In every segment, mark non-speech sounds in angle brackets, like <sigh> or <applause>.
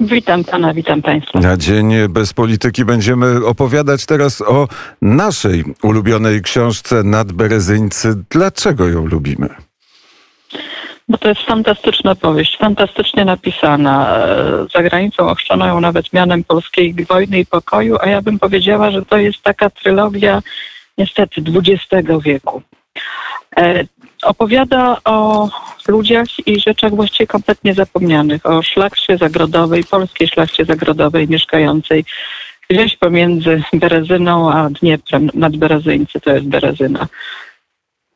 Witam pana, witam państwa. Na Dzień Bez Polityki będziemy opowiadać teraz o naszej ulubionej książce Nadberezyńcy. Dlaczego ją lubimy? Bo to jest fantastyczna powieść, fantastycznie napisana. E, Za granicą ochrzczono ją nawet mianem polskiej wojny i pokoju, a ja bym powiedziała, że to jest taka trylogia niestety XX wieku. Opowiada o ludziach i rzeczach właściwie kompletnie zapomnianych. O szlachcie zagrodowej, polskiej szlachcie zagrodowej mieszkającej gdzieś pomiędzy Berezyną a Dnieprem. Nad Berezyńcy to jest Berezyna.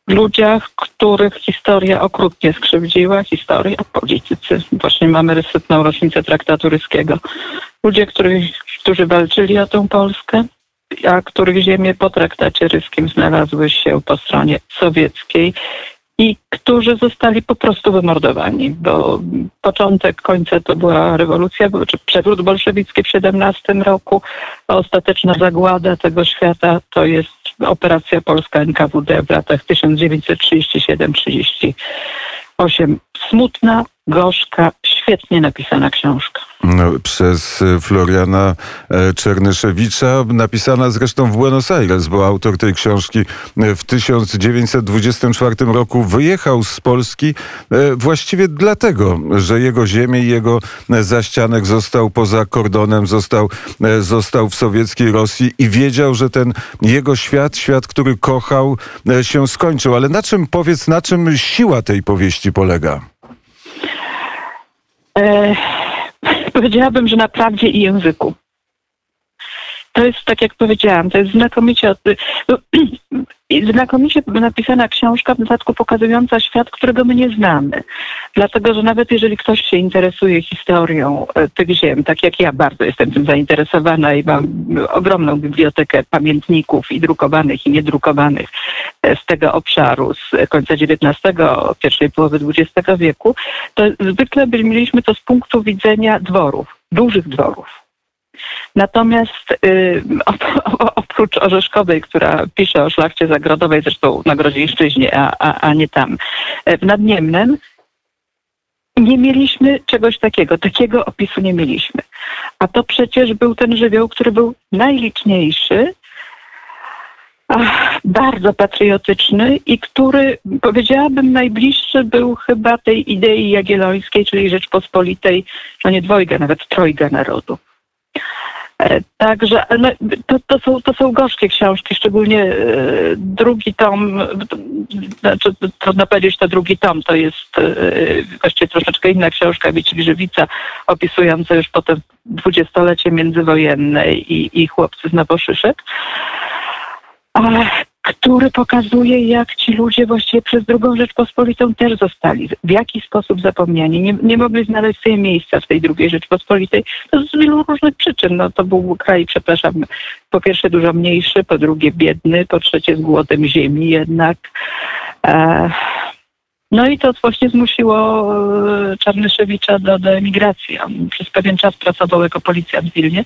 Ludziach, których historia okrutnie skrzywdziła, historia, politycy. Właśnie mamy setną rocznicę traktatu ryskiego. Ludzie, których, którzy walczyli o tą Polskę, a których ziemie po traktacie ryskim znalazły się po stronie sowieckiej i którzy zostali po prostu wymordowani, bo początek końca to była rewolucja, czy przewrót bolszewicki w 17 roku, a ostateczna zagłada tego świata to jest operacja polska NKWD w latach 1937-38. Smutna, gorzka, świetnie napisana książka. No, przez Floriana e, Czernyszewicza, napisana zresztą w Buenos Aires, bo autor tej książki e, w 1924 roku wyjechał z Polski e, właściwie dlatego, że jego ziemię i jego zaścianek został poza kordonem, został, został w sowieckiej Rosji i wiedział, że ten jego świat, świat, który kochał, się skończył. Ale na czym, powiedz, na czym siła tej powieści polega? E, <laughs> powiedziałabym, że na prawdzie i języku. To jest, tak jak powiedziałam, to jest znakomicie, <clears throat> znakomicie napisana książka, w dodatku pokazująca świat, którego my nie znamy. Dlatego, że nawet jeżeli ktoś się interesuje historią e, tych ziem, tak jak ja bardzo jestem tym zainteresowana i mam ogromną bibliotekę pamiętników i drukowanych i niedrukowanych e, z tego obszaru z końca XIX, pierwszej połowy XX wieku, to zwykle mieliśmy to z punktu widzenia dworów, dużych dworów Natomiast y, <laughs> oprócz Orzeszkowej, która pisze o szlachcie zagrodowej, zresztą na Grodzieńszczyźnie, a, a, a nie tam, e, w Nadniemnem, nie mieliśmy czegoś takiego, takiego opisu nie mieliśmy. A to przecież był ten żywioł, który był najliczniejszy, bardzo patriotyczny i który, powiedziałabym, najbliższy był chyba tej idei jagiellońskiej, czyli Rzeczpospolitej, no nie dwojga, nawet trojga narodu. E, także no, to, to, są, to są gorzkie książki, szczególnie e, drugi tom, znaczy trudno powiedzieć, to drugi tom, to jest e, właściwie troszeczkę inna książka Wici Grzywica, opisująca już potem dwudziestolecie międzywojenne i, i chłopcy z Nowoszyszek. Który pokazuje, jak ci ludzie właściwie przez drugą Rzeczpospolitą też zostali, w jaki sposób zapomniani. Nie, nie mogli znaleźć sobie miejsca w tej drugiej Rzeczpospolitej to z wielu różnych przyczyn. No, to był kraj, przepraszam, po pierwsze dużo mniejszy, po drugie biedny, po trzecie z głodem ziemi jednak. E, no i to właśnie zmusiło e, Czarnyszewicza do, do emigracji. On przez pewien czas pracował jako policjant w Wilnie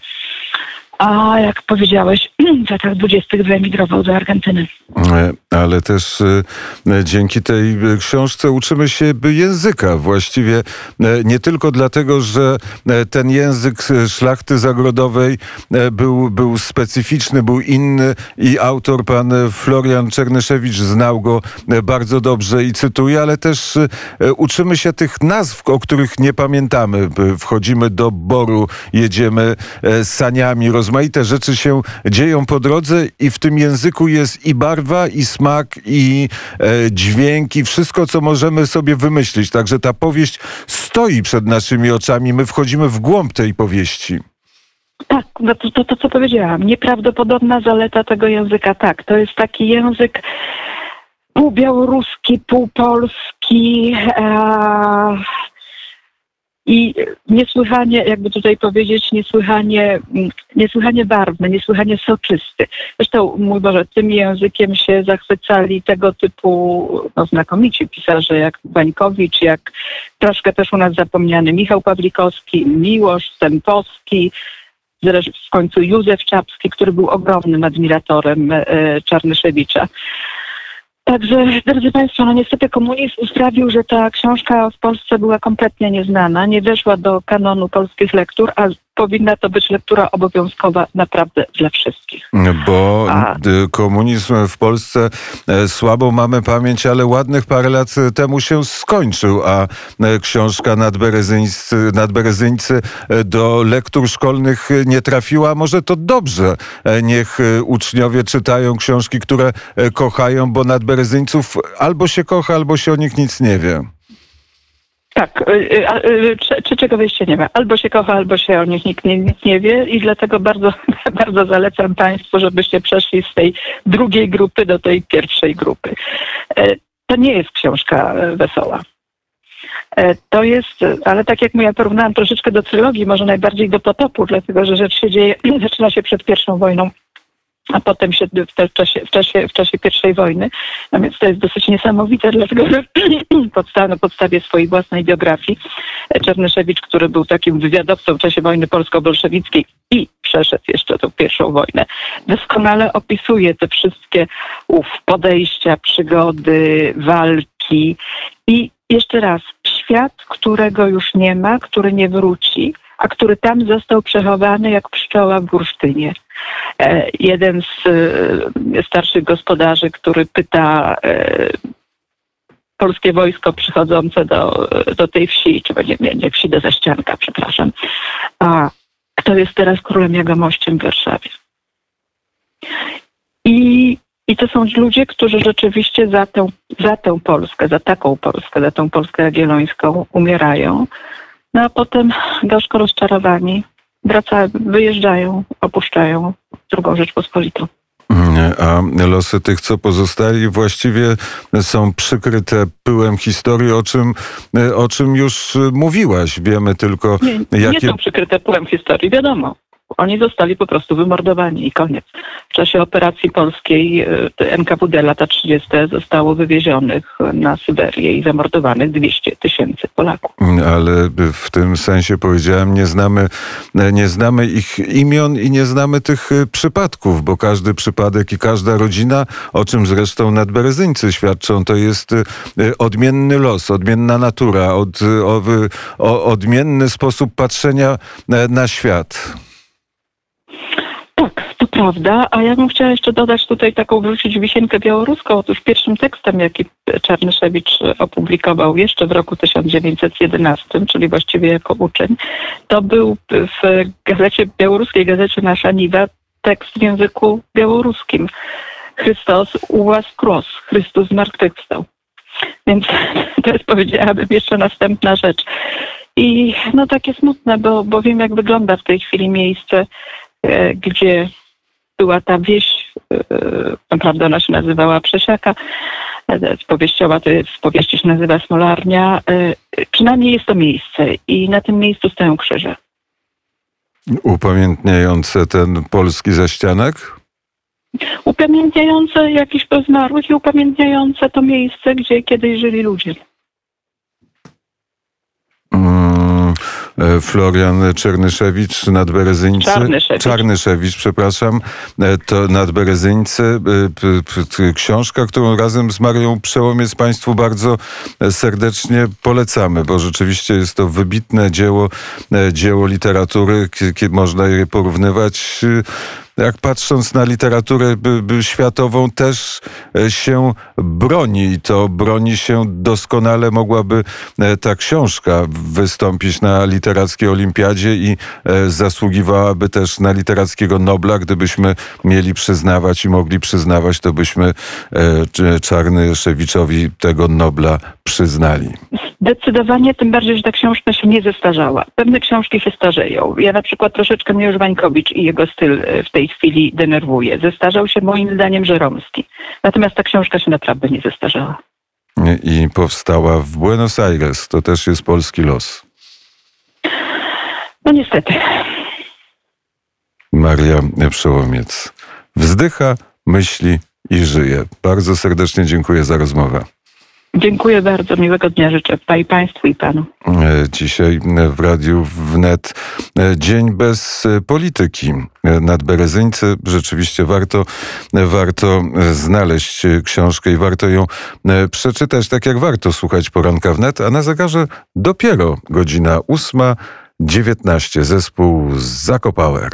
a jak powiedziałeś, <clears throat> w latach dwudziestych wyemigrował do Argentyny. E, ale też e, dzięki tej książce uczymy się języka właściwie e, nie tylko dlatego, że ten język szlachty zagrodowej był, był specyficzny, był inny i autor, pan Florian Czernyszewicz, znał go bardzo dobrze i cytuje, ale też uczymy się tych nazw, o których nie pamiętamy. Wchodzimy do Boru, jedziemy saniami, rozmaite rzeczy się dzieją po drodze i w tym języku jest i barwa, i smak, i e, dźwięk, i wszystko, co możemy sobie wymyślić. Także ta powieść stoi przed naszymi oczami. My wchodzimy w głąb tej powieści. Tak, no to, to, to co powiedziałam. Nieprawdopodobna zaleta tego języka. Tak, to jest taki język pół białoruski, pół polski. E, i niesłychanie, jakby tutaj powiedzieć, niesłychanie, niesłychanie barwny, niesłychanie soczysty. Zresztą, mój Boże, tym językiem się zachwycali tego typu no, znakomici pisarze jak Wańkowicz, jak troszkę też u nas zapomniany Michał Pawlikowski, Miłosz Stępowski, w końcu Józef Czapski, który był ogromnym admiratorem e, Czarnyszewicza. Także, drodzy Państwo, no niestety komunizm sprawił, że ta książka w Polsce była kompletnie nieznana, nie weszła do kanonu polskich lektur, a powinna to być lektura obowiązkowa naprawdę dla wszystkich. Bo a... komunizm w Polsce e, słabo mamy pamięć, ale ładnych parę lat temu się skończył, a e, książka nadberezyńcy, nadberezyńcy e, do lektur szkolnych nie trafiła. Może to dobrze. Niech uczniowie czytają książki, które kochają, bo nadberezyńców albo się kocha, albo się o nich nic nie wie. Tak, y, y, trzeciego wyjścia nie ma. Albo się kocha, albo się o nich nikt nie, nic nie wie i dlatego bardzo, <laughs> bardzo zalecam Państwu, żebyście przeszli z tej drugiej grupy do tej pierwszej grupy. E, to nie jest książka e, wesoła. E, to jest, ale tak jak mówię, porównałam troszeczkę do trylogii, może najbardziej do potopu, dlatego że rzecz się dzieje, <clears throat> zaczyna się przed pierwszą wojną a potem się w, czasie, w, czasie, w czasie pierwszej wojny. No więc to jest dosyć niesamowite, dlatego że <clears throat> na podstawie swojej własnej biografii Czernyszewicz, który był takim wywiadowcą w czasie wojny polsko-bolszewickiej i przeszedł jeszcze tą pierwszą wojnę, doskonale opisuje te wszystkie ów, podejścia, przygody, walki i jeszcze raz, świat, którego już nie ma, który nie wróci, a który tam został przechowany jak pszczoła w bursztynie. E, jeden z e, starszych gospodarzy, który pyta e, polskie wojsko przychodzące do, do tej wsi, czy nie, nie, nie wsi, do Zaścianka, przepraszam, a kto jest teraz królem Jagomościem w Warszawie. I, I to są ludzie, którzy rzeczywiście za tę, za tę Polskę, za taką Polskę, za tą Polskę jagiellońską umierają, no a potem gorzko rozczarowani wracają, wyjeżdżają, opuszczają drugą Rzeczpospolitą. A losy tych, co pozostali, właściwie są przykryte pyłem historii, o czym, o czym już mówiłaś. Wiemy tylko, nie, jakie... Nie są przykryte pyłem historii, wiadomo. Oni zostali po prostu wymordowani i koniec. W czasie operacji polskiej e, NKWD lata 30. zostało wywiezionych na Syberię i zamordowanych 200 tysięcy Polaków. Ale w tym sensie powiedziałem, nie znamy, nie znamy ich imion i nie znamy tych e, przypadków, bo każdy przypadek i każda rodzina, o czym zresztą nadberezyńcy świadczą, to jest e, odmienny los, odmienna natura, od, o, o, odmienny sposób patrzenia na świat prawda, a ja bym chciała jeszcze dodać tutaj taką, wrzucić wisienkę białoruską. Otóż pierwszym tekstem, jaki Czarnyszewicz opublikował jeszcze w roku 1911, czyli właściwie jako uczeń, to był w gazecie, białoruskiej gazecie Nasza Niwa tekst w języku białoruskim. Chrystus u was kros, Chrystus zmartwychwstał. Więc <laughs> to jest, powiedziałabym, jeszcze następna rzecz. I no takie smutne, bo, bo wiem, jak wygląda w tej chwili miejsce, e, gdzie była ta wieś, e, naprawdę ona się nazywała Przesiaka, e, powieściowa, to jest, powieści się nazywa Smolarnia. E, przynajmniej jest to miejsce i na tym miejscu stoją krzyże. Upamiętniające ten polski zaścianek? Upamiętniające jakiś zmarłych i upamiętniające to miejsce, gdzie kiedyś żyli ludzie. E, Florian Czernyszewicz, nadberezyńcy. Czarnyszewicz. Czarnyszewicz, przepraszam. E, to nadberezyńcy. E, książka, którą razem z Marią Przełomiec Państwu bardzo serdecznie polecamy, bo rzeczywiście jest to wybitne dzieło, dzieło literatury, kiedy można je porównywać jak patrząc na literaturę światową, też e, się broni. I to broni się doskonale mogłaby e, ta książka wystąpić na literackiej olimpiadzie i e, zasługiwałaby też na literackiego Nobla. Gdybyśmy mieli przyznawać i mogli przyznawać, to byśmy Czarnyszewiczowi tego Nobla przyznali. Zdecydowanie, tym bardziej, że ta książka się nie zestarzała. Pewne książki się starzeją. Ja na przykład troszeczkę mnie już Wańkowicz i jego styl w tej chwili denerwuje. Zestarzał się moim zdaniem Żeromski. Natomiast ta książka się naprawdę nie zestarzała. I powstała w Buenos Aires. To też jest polski los. No niestety. Maria Przełomiec. Wzdycha, myśli i żyje. Bardzo serdecznie dziękuję za rozmowę. Dziękuję bardzo, miłego dnia życzę i Państwu i Panu. E, Dzisiaj w Radiu Wnet e, Dzień bez e, polityki. E, Nadberezyńcy rzeczywiście warto, e, warto e, znaleźć e, książkę i warto ją e, przeczytać, tak jak warto słuchać poranka wnet, a na zegarze dopiero godzina 8.19. Zespół Zakopower.